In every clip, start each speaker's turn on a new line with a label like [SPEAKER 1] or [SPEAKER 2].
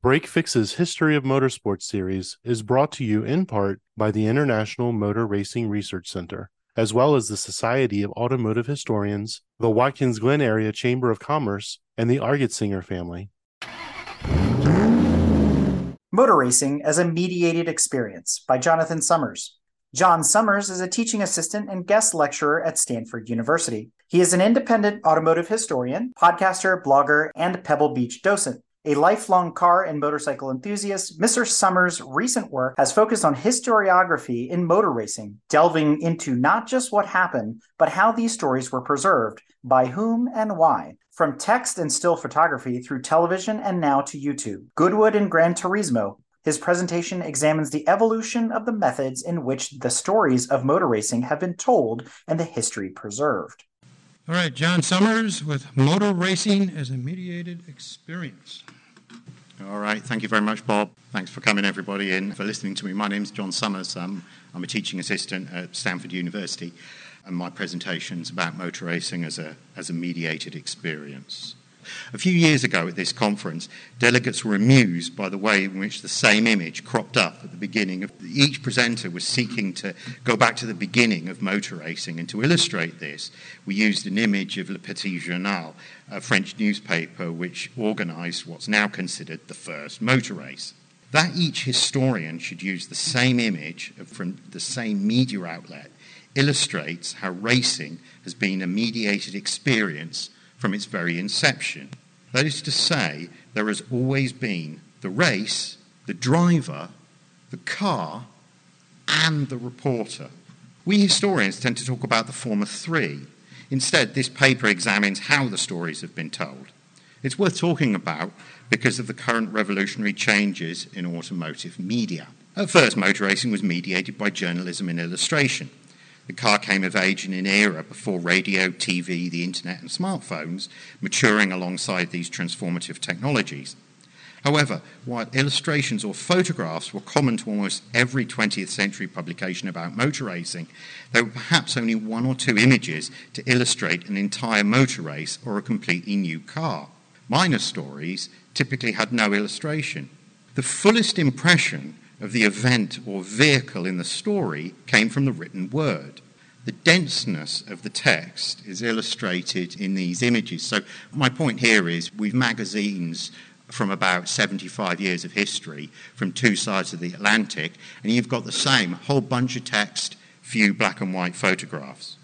[SPEAKER 1] Break Fix's History of Motorsports series is brought to you in part by the International Motor Racing Research Center, as well as the Society of Automotive Historians, the Watkins Glen Area Chamber of Commerce, and the Argetsinger family.
[SPEAKER 2] Motor Racing as a Mediated Experience by Jonathan Summers. John Summers is a teaching assistant and guest lecturer at Stanford University. He is an independent automotive historian, podcaster, blogger, and Pebble Beach docent. A lifelong car and motorcycle enthusiast, Mr. Summers' recent work has focused on historiography in motor racing, delving into not just what happened, but how these stories were preserved, by whom and why. From text and still photography through television and now to YouTube. Goodwood and Gran Turismo. His presentation examines the evolution of the methods in which the stories of motor racing have been told and the history preserved.
[SPEAKER 3] All right, John Summers with Motor Racing as a Mediated Experience.
[SPEAKER 4] All right, thank you very much, Bob. Thanks for coming, everybody, in for listening to me. My name's John Summers. Um, I'm a teaching assistant at Stanford University, and my presentation is about motor racing as a, as a mediated experience. A few years ago at this conference, delegates were amused by the way in which the same image cropped up at the beginning of each presenter was seeking to go back to the beginning of motor racing and to illustrate this we used an image of Le Petit Journal, a French newspaper which organized what's now considered the first motor race. That each historian should use the same image from the same media outlet illustrates how racing has been a mediated experience from its very inception. That is to say, there has always been the race, the driver, the car, and the reporter. We historians tend to talk about the former three. Instead, this paper examines how the stories have been told. It's worth talking about because of the current revolutionary changes in automotive media. At first, motor racing was mediated by journalism and illustration. The car came of age in an era before radio, TV, the internet, and smartphones maturing alongside these transformative technologies. However, while illustrations or photographs were common to almost every 20th century publication about motor racing, there were perhaps only one or two images to illustrate an entire motor race or a completely new car. Minor stories typically had no illustration. The fullest impression of the event or vehicle in the story came from the written word. The denseness of the text is illustrated in these images. So, my point here is we've magazines from about 75 years of history from two sides of the Atlantic, and you've got the same whole bunch of text, few black and white photographs.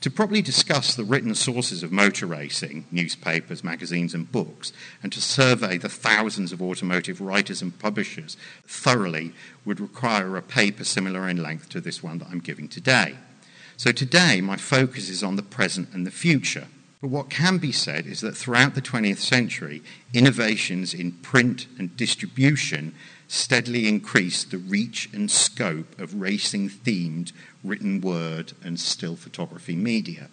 [SPEAKER 4] To properly discuss the written sources of motor racing, newspapers, magazines, and books, and to survey the thousands of automotive writers and publishers thoroughly would require a paper similar in length to this one that I'm giving today. So today, my focus is on the present and the future. But what can be said is that throughout the 20th century, innovations in print and distribution steadily increased the reach and scope of racing themed written word and still photography media.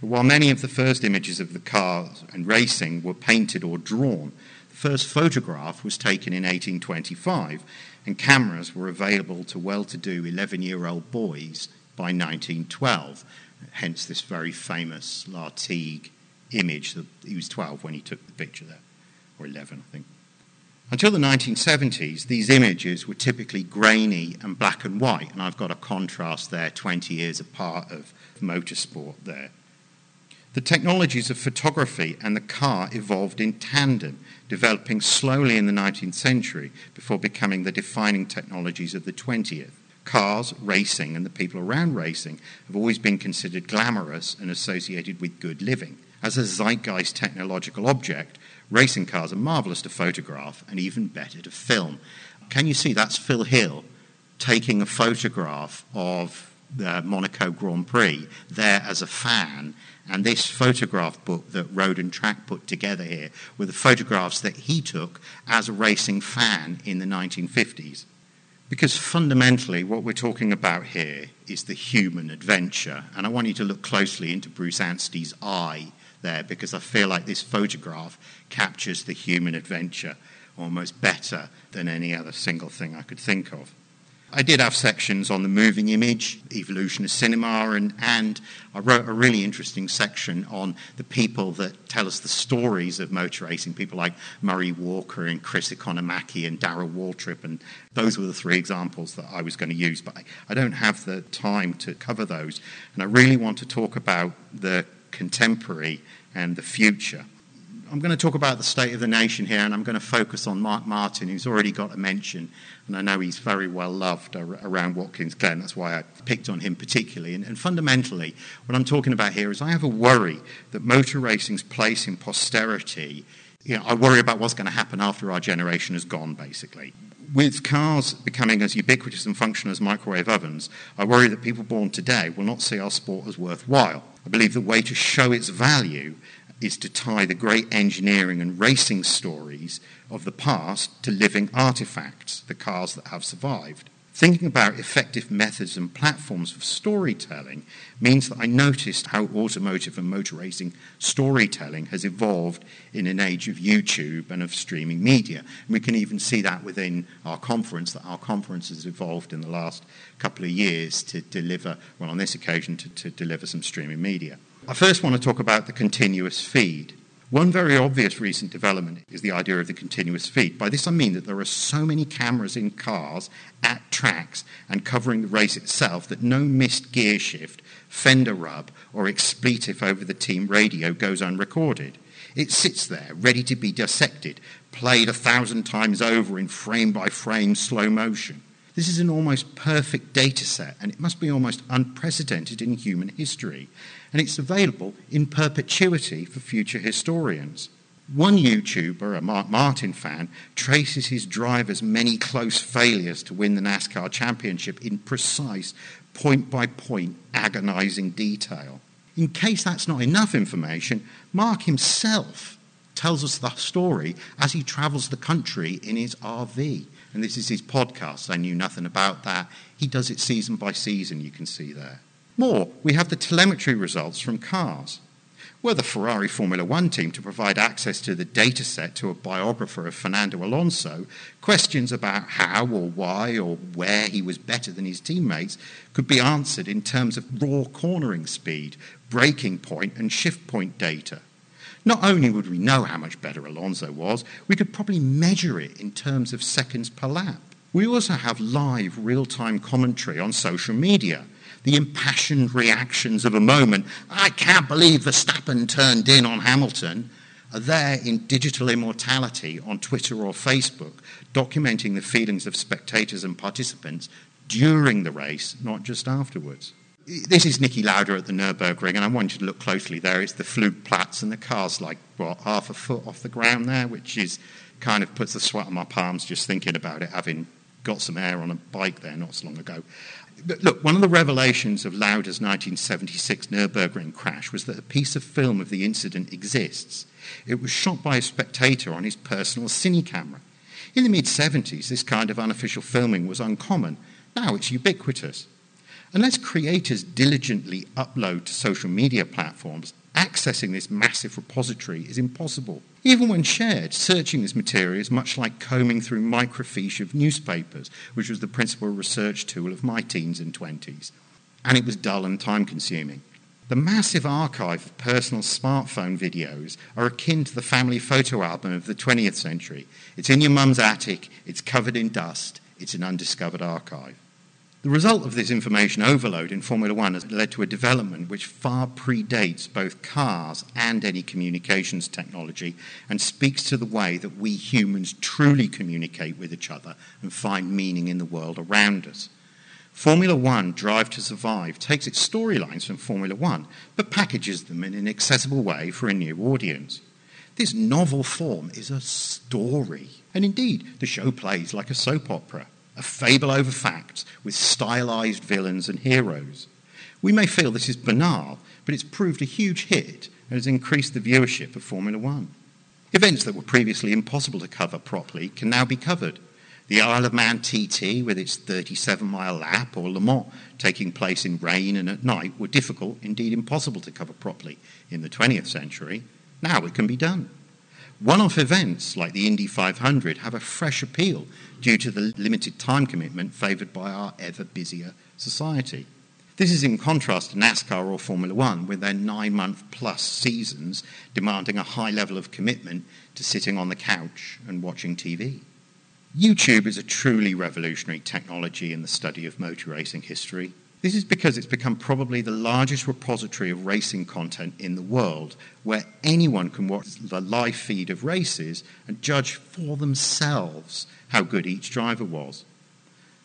[SPEAKER 4] While many of the first images of the cars and racing were painted or drawn, the first photograph was taken in 1825, and cameras were available to well to do 11 year old boys by 1912, hence this very famous Lartigue image he was 12 when he took the picture there, or 11, I think. Until the 1970s, these images were typically grainy and black and white, and I've got a contrast there 20 years apart of motorsport there. The technologies of photography and the car evolved in tandem, developing slowly in the 19th century before becoming the defining technologies of the 20th. Cars, racing, and the people around racing have always been considered glamorous and associated with good living. As a zeitgeist technological object, Racing cars are marvellous to photograph and even better to film. Can you see that's Phil Hill taking a photograph of the Monaco Grand Prix there as a fan? And this photograph book that Road and Track put together here were the photographs that he took as a racing fan in the 1950s. Because fundamentally, what we're talking about here is the human adventure. And I want you to look closely into Bruce Anstey's eye there because I feel like this photograph captures the human adventure almost better than any other single thing I could think of. I did have sections on the moving image, evolution of cinema, and, and I wrote a really interesting section on the people that tell us the stories of motor racing, people like Murray Walker and Chris Economaki and Darrell Waltrip, and those were the three examples that I was going to use, but I, I don't have the time to cover those. And I really want to talk about the contemporary and the future. I'm going to talk about the state of the nation here, and I'm going to focus on Mark Martin, who's already got a mention, and I know he's very well loved around Watkins Glen. That's why I picked on him particularly. And, and fundamentally, what I'm talking about here is I have a worry that motor racing's place in posterity. You know, I worry about what's going to happen after our generation is gone, basically. With cars becoming as ubiquitous and functional as microwave ovens, I worry that people born today will not see our sport as worthwhile. I believe the way to show its value is to tie the great engineering and racing stories of the past to living artifacts, the cars that have survived. Thinking about effective methods and platforms of storytelling means that I noticed how automotive and motor racing storytelling has evolved in an age of YouTube and of streaming media. And we can even see that within our conference, that our conference has evolved in the last couple of years to deliver, well, on this occasion, to, to deliver some streaming media. I first want to talk about the continuous feed. One very obvious recent development is the idea of the continuous feed. By this I mean that there are so many cameras in cars at tracks and covering the race itself that no missed gear shift, fender rub, or expletive over the team radio goes unrecorded. It sits there, ready to be dissected, played a thousand times over in frame by frame slow motion. This is an almost perfect data set, and it must be almost unprecedented in human history and it's available in perpetuity for future historians. One YouTuber, a Mark Martin fan, traces his driver's many close failures to win the NASCAR championship in precise, point by point, agonizing detail. In case that's not enough information, Mark himself tells us the story as he travels the country in his RV. And this is his podcast. I knew nothing about that. He does it season by season, you can see there. More, we have the telemetry results from cars. Were the Ferrari Formula One team to provide access to the data set to a biographer of Fernando Alonso, questions about how or why or where he was better than his teammates could be answered in terms of raw cornering speed, braking point, and shift point data. Not only would we know how much better Alonso was, we could probably measure it in terms of seconds per lap. We also have live real time commentary on social media the impassioned reactions of a moment, I can't believe Verstappen turned in on Hamilton, are there in digital immortality on Twitter or Facebook, documenting the feelings of spectators and participants during the race, not just afterwards. This is Niki Lauda at the Nürburgring, and I want you to look closely there. It's the Flugplatz, and the car's like, what, half a foot off the ground there, which is kind of puts the sweat on my palms just thinking about it, having got some air on a bike there not so long ago. Look, one of the revelations of Lauda's 1976 Nürburgring crash was that a piece of film of the incident exists. It was shot by a spectator on his personal cine camera. In the mid 70s, this kind of unofficial filming was uncommon. Now it's ubiquitous. Unless creators diligently upload to social media platforms, accessing this massive repository is impossible. Even when shared, searching this material is much like combing through microfiche of newspapers, which was the principal research tool of my teens and 20s. And it was dull and time consuming. The massive archive of personal smartphone videos are akin to the family photo album of the 20th century. It's in your mum's attic, it's covered in dust, it's an undiscovered archive. The result of this information overload in Formula One has led to a development which far predates both cars and any communications technology and speaks to the way that we humans truly communicate with each other and find meaning in the world around us. Formula One Drive to Survive takes its storylines from Formula One but packages them in an accessible way for a new audience. This novel form is a story, and indeed, the show plays like a soap opera a fable over facts with stylized villains and heroes. We may feel this is banal, but it's proved a huge hit and has increased the viewership of Formula One. Events that were previously impossible to cover properly can now be covered. The Isle of Man TT, with its 37 mile lap, or Le Mans taking place in rain and at night, were difficult, indeed impossible to cover properly in the 20th century. Now it can be done. One off events like the Indy 500 have a fresh appeal due to the limited time commitment favoured by our ever busier society. This is in contrast to NASCAR or Formula One, with their nine month plus seasons demanding a high level of commitment to sitting on the couch and watching TV. YouTube is a truly revolutionary technology in the study of motor racing history. This is because it's become probably the largest repository of racing content in the world, where anyone can watch the live feed of races and judge for themselves how good each driver was.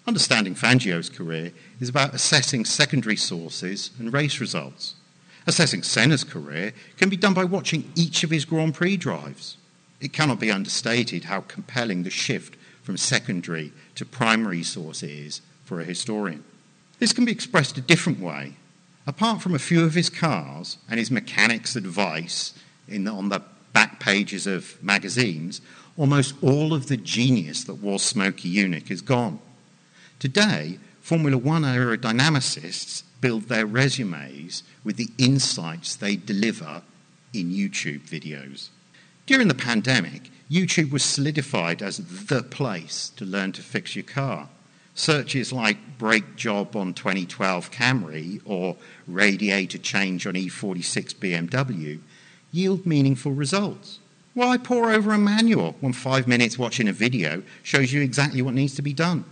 [SPEAKER 4] Understanding Fangio's career is about assessing secondary sources and race results. Assessing Senna's career can be done by watching each of his Grand Prix drives. It cannot be understated how compelling the shift from secondary to primary source is for a historian. This can be expressed a different way. Apart from a few of his cars and his mechanics' advice the, on the back pages of magazines, almost all of the genius that was Smokey Yunick is gone. Today, Formula One aerodynamicists build their resumes with the insights they deliver in YouTube videos. During the pandemic, YouTube was solidified as the place to learn to fix your car. Searches like brake job on 2012 Camry or radiator change on E46 BMW yield meaningful results. Why pour over a manual when five minutes watching a video shows you exactly what needs to be done?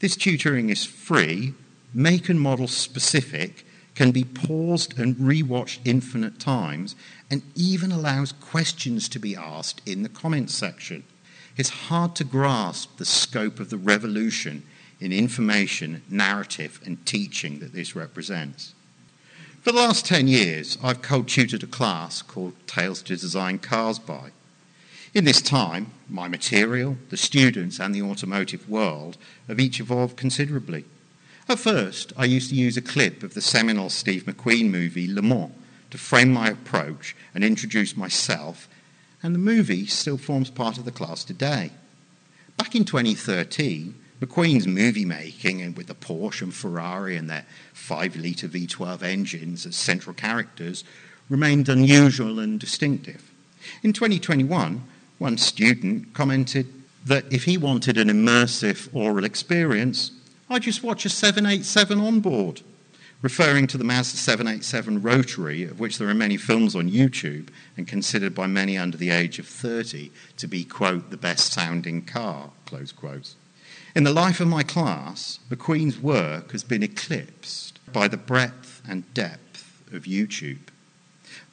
[SPEAKER 4] This tutoring is free, make and model specific, can be paused and rewatched infinite times, and even allows questions to be asked in the comments section. It's hard to grasp the scope of the revolution in information, narrative, and teaching that this represents. For the last 10 years, I've co tutored a class called Tales to Design Cars By. In this time, my material, the students, and the automotive world have each evolved considerably. At first, I used to use a clip of the seminal Steve McQueen movie Le Mans to frame my approach and introduce myself, and the movie still forms part of the class today. Back in 2013, McQueen's movie making, and with the Porsche and Ferrari and their 5 litre V12 engines as central characters, remained unusual and distinctive. In 2021, one student commented that if he wanted an immersive oral experience, I'd just watch a 787 on board, referring to the Mazda 787 Rotary, of which there are many films on YouTube and considered by many under the age of 30 to be, quote, the best sounding car, close quotes. In the life of my class, McQueen's work has been eclipsed by the breadth and depth of YouTube.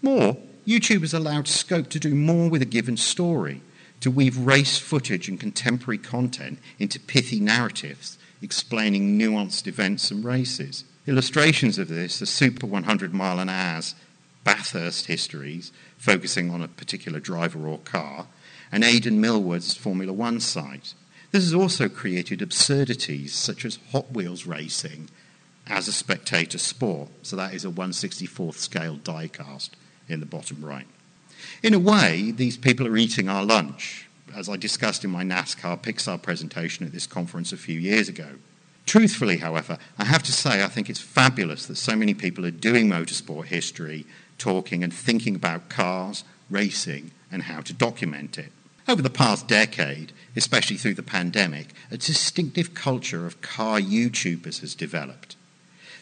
[SPEAKER 4] More, YouTube has allowed scope to do more with a given story, to weave race footage and contemporary content into pithy narratives explaining nuanced events and races. Illustrations of this are Super 100 Mile an Hour's Bathurst histories, focusing on a particular driver or car, and Aidan Millward's Formula One site. This has also created absurdities such as Hot Wheels racing as a spectator sport, so that is a 164th scale diecast in the bottom right. In a way, these people are eating our lunch, as I discussed in my NASCAR Pixar presentation at this conference a few years ago. Truthfully, however, I have to say I think it's fabulous that so many people are doing motorsport history, talking and thinking about cars, racing, and how to document it. Over the past decade, especially through the pandemic, a distinctive culture of car YouTubers has developed.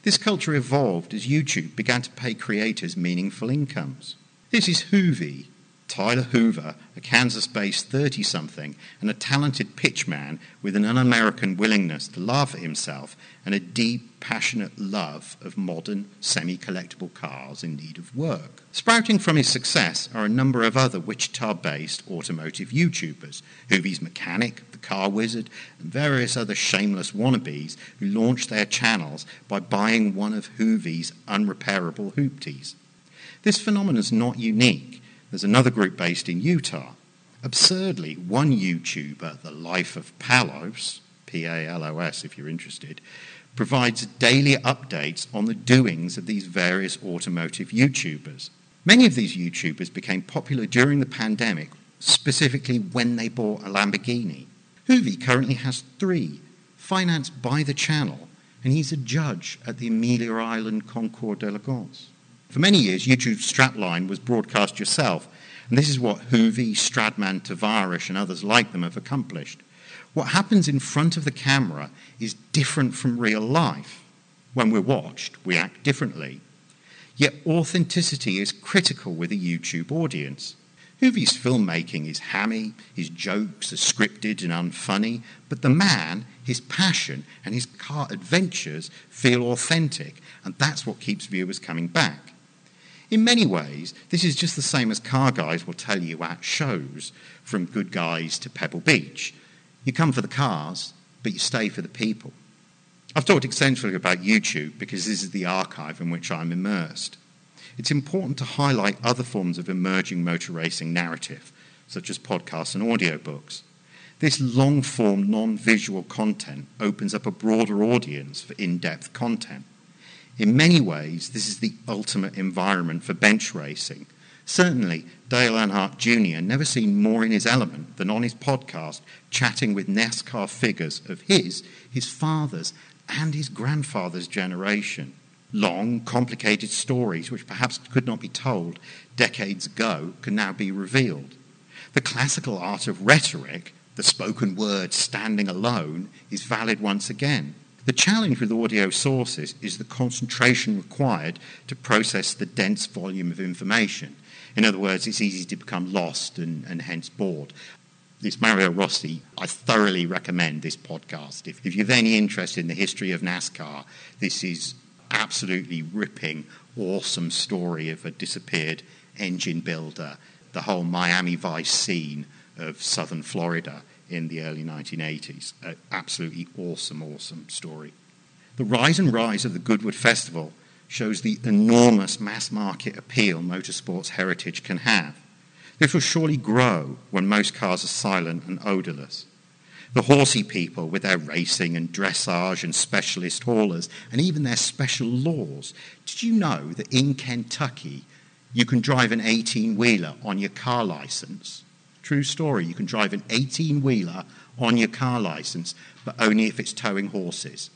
[SPEAKER 4] This culture evolved as YouTube began to pay creators meaningful incomes. This is Hoovie, Tyler Hoover, a Kansas based 30 something, and a talented pitchman with an un American willingness to laugh at himself and a deep, passionate love of modern, semi collectible cars in need of work. Sprouting from his success are a number of other Wichita based automotive YouTubers Hoovie's Mechanic, The Car Wizard, and various other shameless wannabes who launched their channels by buying one of Hoovie's unrepairable hoopties. This phenomenon is not unique there's another group based in Utah. Absurdly, one YouTuber, The Life of Palos, P A L O S if you're interested, provides daily updates on the doings of these various automotive YouTubers. Many of these YouTubers became popular during the pandemic, specifically when they bought a Lamborghini. Hoovie currently has three, financed by the channel, and he's a judge at the Amelia Island Concours d'Elegance. For many years, YouTube's strapline was broadcast yourself, And this is what Hoovie, Stradman, Tavarish, and others like them have accomplished. What happens in front of the camera is different from real life. When we're watched, we act differently. Yet authenticity is critical with a YouTube audience. Hoovie's filmmaking is hammy, his jokes are scripted and unfunny, but the man, his passion, and his car adventures feel authentic, and that's what keeps viewers coming back. In many ways, this is just the same as car guys will tell you at shows, from Good Guys to Pebble Beach. You come for the cars, but you stay for the people. I've talked extensively about YouTube because this is the archive in which I'm immersed. It's important to highlight other forms of emerging motor racing narrative, such as podcasts and audiobooks. This long form, non visual content opens up a broader audience for in depth content. In many ways, this is the ultimate environment for bench racing. Certainly, Dale Earnhardt Jr. never seemed more in his element than on his podcast, chatting with NASCAR figures of his, his father's, and his grandfather's generation. Long, complicated stories which perhaps could not be told decades ago can now be revealed. The classical art of rhetoric, the spoken word standing alone, is valid once again. The challenge with audio sources is the concentration required to process the dense volume of information. In other words, it's easy to become lost and, and hence bored. This Mario Rossi, I thoroughly recommend this podcast. If, if you have any interest in the history of NASCAR, this is absolutely ripping, awesome story of a disappeared engine builder, the whole Miami Vice scene of southern Florida in the early 1980s. An absolutely awesome, awesome story. The rise and rise of the Goodwood Festival shows the enormous mass market appeal motorsports heritage can have. This will surely grow when most cars are silent and odorless. The horsey people, with their racing and dressage and specialist haulers, and even their special laws. Did you know that in Kentucky you can drive an 18 wheeler on your car license? True story. You can drive an 18 wheeler on your car license, but only if it's towing horses.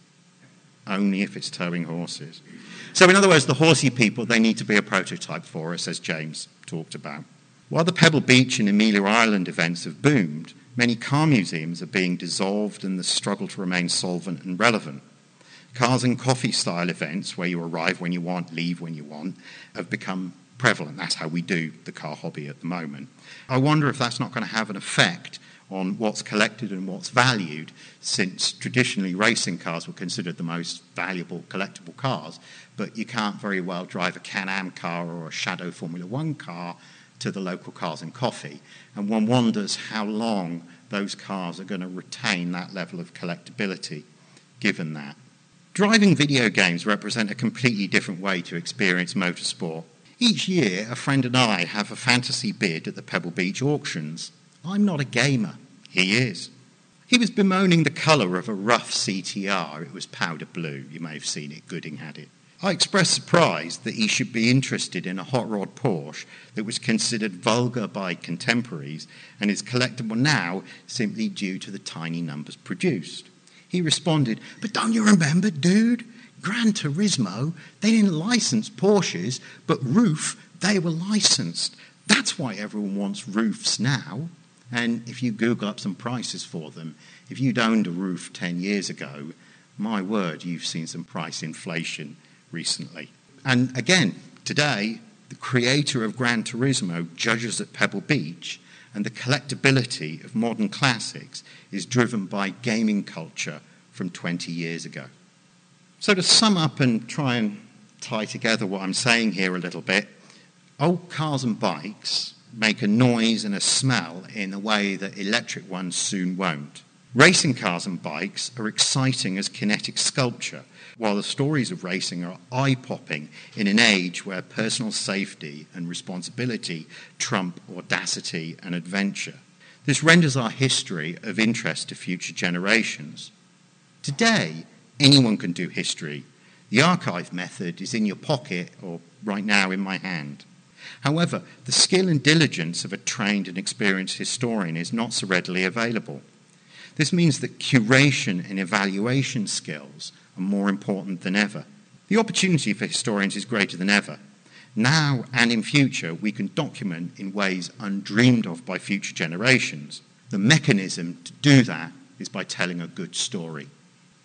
[SPEAKER 4] Only if it's towing horses. So, in other words, the horsey people, they need to be a prototype for us, as James talked about. While the Pebble Beach and Amelia Island events have boomed, many car museums are being dissolved in the struggle to remain solvent and relevant. Cars and coffee style events, where you arrive when you want, leave when you want, have become prevalent. That's how we do the car hobby at the moment. I wonder if that's not going to have an effect on what's collected and what's valued, since traditionally racing cars were considered the most valuable collectible cars, but you can't very well drive a Can Am car or a Shadow Formula One car to the local cars and coffee. And one wonders how long those cars are going to retain that level of collectability given that. Driving video games represent a completely different way to experience motorsport. Each year, a friend and I have a fantasy bid at the Pebble Beach auctions. I'm not a gamer. He is. He was bemoaning the colour of a RUF CTR. It was powder blue. You may have seen it. Gooding had it. I expressed surprise that he should be interested in a hot rod Porsche that was considered vulgar by contemporaries and is collectible now simply due to the tiny numbers produced. He responded, But don't you remember, dude? Gran Turismo, they didn't license Porsches, but RUF, they were licensed. That's why everyone wants RUFs now. And if you Google up some prices for them, if you'd owned a RUF 10 years ago, my word, you've seen some price inflation recently. And again, today, the creator of Gran Turismo judges at Pebble Beach, and the collectability of modern classics is driven by gaming culture from 20 years ago. So, to sum up and try and tie together what I'm saying here a little bit, old cars and bikes make a noise and a smell in a way that electric ones soon won't. Racing cars and bikes are exciting as kinetic sculpture, while the stories of racing are eye popping in an age where personal safety and responsibility trump audacity and adventure. This renders our history of interest to future generations. Today, Anyone can do history. The archive method is in your pocket or right now in my hand. However, the skill and diligence of a trained and experienced historian is not so readily available. This means that curation and evaluation skills are more important than ever. The opportunity for historians is greater than ever. now and in future, we can document in ways undreamed of by future generations. The mechanism to do that is by telling a good story.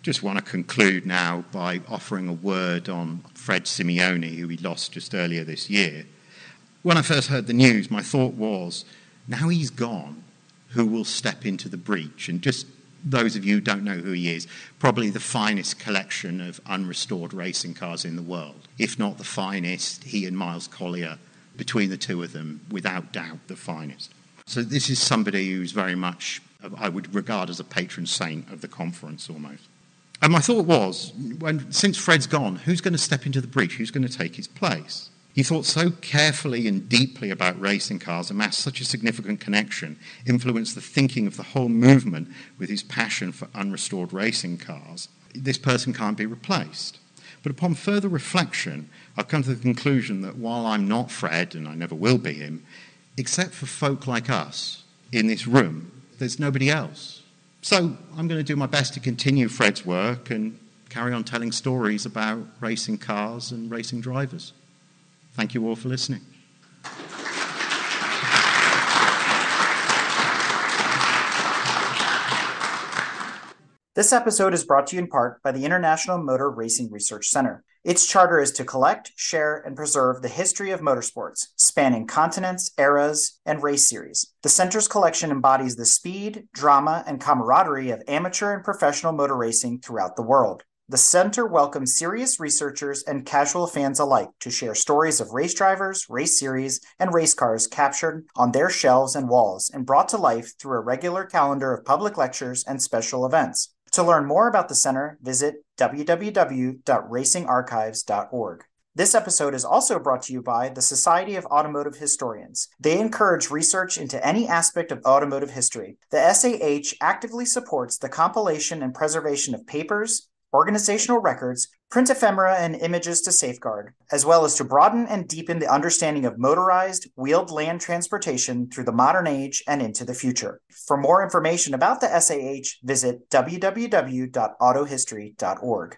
[SPEAKER 4] Just want to conclude now by offering a word on Fred Simeone, who we lost just earlier this year. When I first heard the news, my thought was, now he's gone, who will step into the breach? And just those of you who don't know who he is, probably the finest collection of unrestored racing cars in the world. If not the finest, he and Miles Collier, between the two of them, without doubt, the finest. So this is somebody who's very much, I would regard as a patron saint of the conference almost. And my thought was, when, since Fred's gone, who's going to step into the breach? Who's going to take his place? He thought so carefully and deeply about racing cars, amassed such a significant connection, influenced the thinking of the whole movement with his passion for unrestored racing cars. This person can't be replaced. But upon further reflection, I've come to the conclusion that while I'm not Fred, and I never will be him, except for folk like us in this room, there's nobody else. So I'm going to do my best to continue Fred's work and carry on telling stories about racing cars and racing drivers. Thank you all for listening.
[SPEAKER 2] This episode is brought to you in part by the International Motor Racing Research Center. Its charter is to collect, share, and preserve the history of motorsports, spanning continents, eras, and race series. The center's collection embodies the speed, drama, and camaraderie of amateur and professional motor racing throughout the world. The center welcomes serious researchers and casual fans alike to share stories of race drivers, race series, and race cars captured on their shelves and walls and brought to life through a regular calendar of public lectures and special events. To learn more about the center, visit www.racingarchives.org. This episode is also brought to you by the Society of Automotive Historians. They encourage research into any aspect of automotive history. The SAH actively supports the compilation and preservation of papers, organizational records, print ephemera, and images to safeguard, as well as to broaden and deepen the understanding of motorized, wheeled land transportation through the modern age and into the future. For more information about the SAH, visit www.autohistory.org.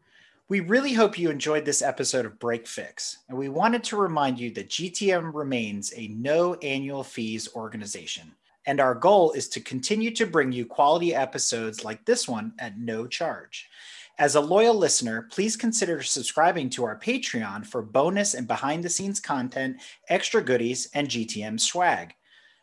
[SPEAKER 2] We really hope you enjoyed this episode of Break Fix, and we wanted to remind you that GTM remains a no annual fees organization. And our goal is to continue to bring you quality episodes like this one at no charge. As a loyal listener, please consider subscribing to our Patreon for bonus and behind the scenes content, extra goodies, and GTM swag.